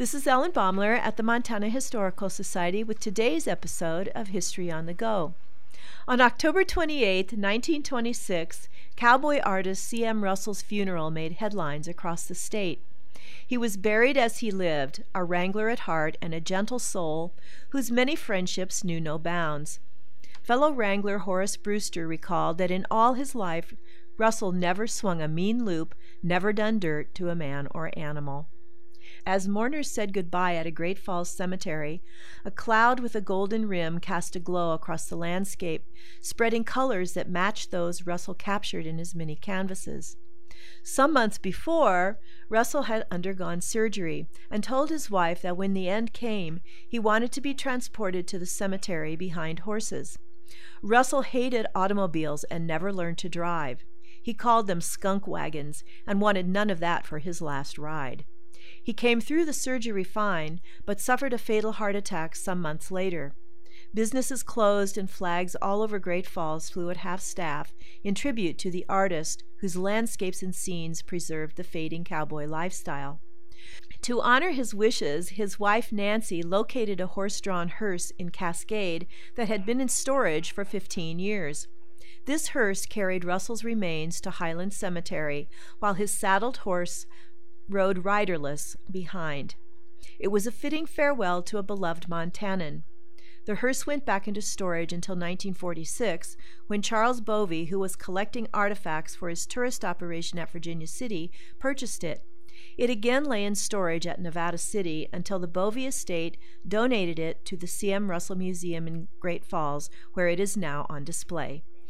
This is Ellen Baumler at the Montana Historical Society with today's episode of History on the Go. On October 28, 1926, cowboy artist C.M. Russell's funeral made headlines across the state. He was buried as he lived, a wrangler at heart and a gentle soul whose many friendships knew no bounds. Fellow wrangler Horace Brewster recalled that in all his life, Russell never swung a mean loop, never done dirt to a man or animal. As mourners said goodbye at a Great Falls cemetery, a cloud with a golden rim cast a glow across the landscape, spreading colors that matched those Russell captured in his many canvases. Some months before, Russell had undergone surgery and told his wife that when the end came, he wanted to be transported to the cemetery behind horses. Russell hated automobiles and never learned to drive. He called them skunk wagons and wanted none of that for his last ride. He came through the surgery fine, but suffered a fatal heart attack some months later. Businesses closed and flags all over Great Falls flew at half staff in tribute to the artist whose landscapes and scenes preserved the fading cowboy lifestyle. To honor his wishes, his wife Nancy located a horse drawn hearse in Cascade that had been in storage for 15 years. This hearse carried Russell's remains to Highland Cemetery, while his saddled horse rode riderless behind. It was a fitting farewell to a beloved Montanan. The hearse went back into storage until 1946, when Charles Bovey, who was collecting artifacts for his tourist operation at Virginia City, purchased it. It again lay in storage at Nevada City until the Bovey estate donated it to the C.M. Russell Museum in Great Falls, where it is now on display.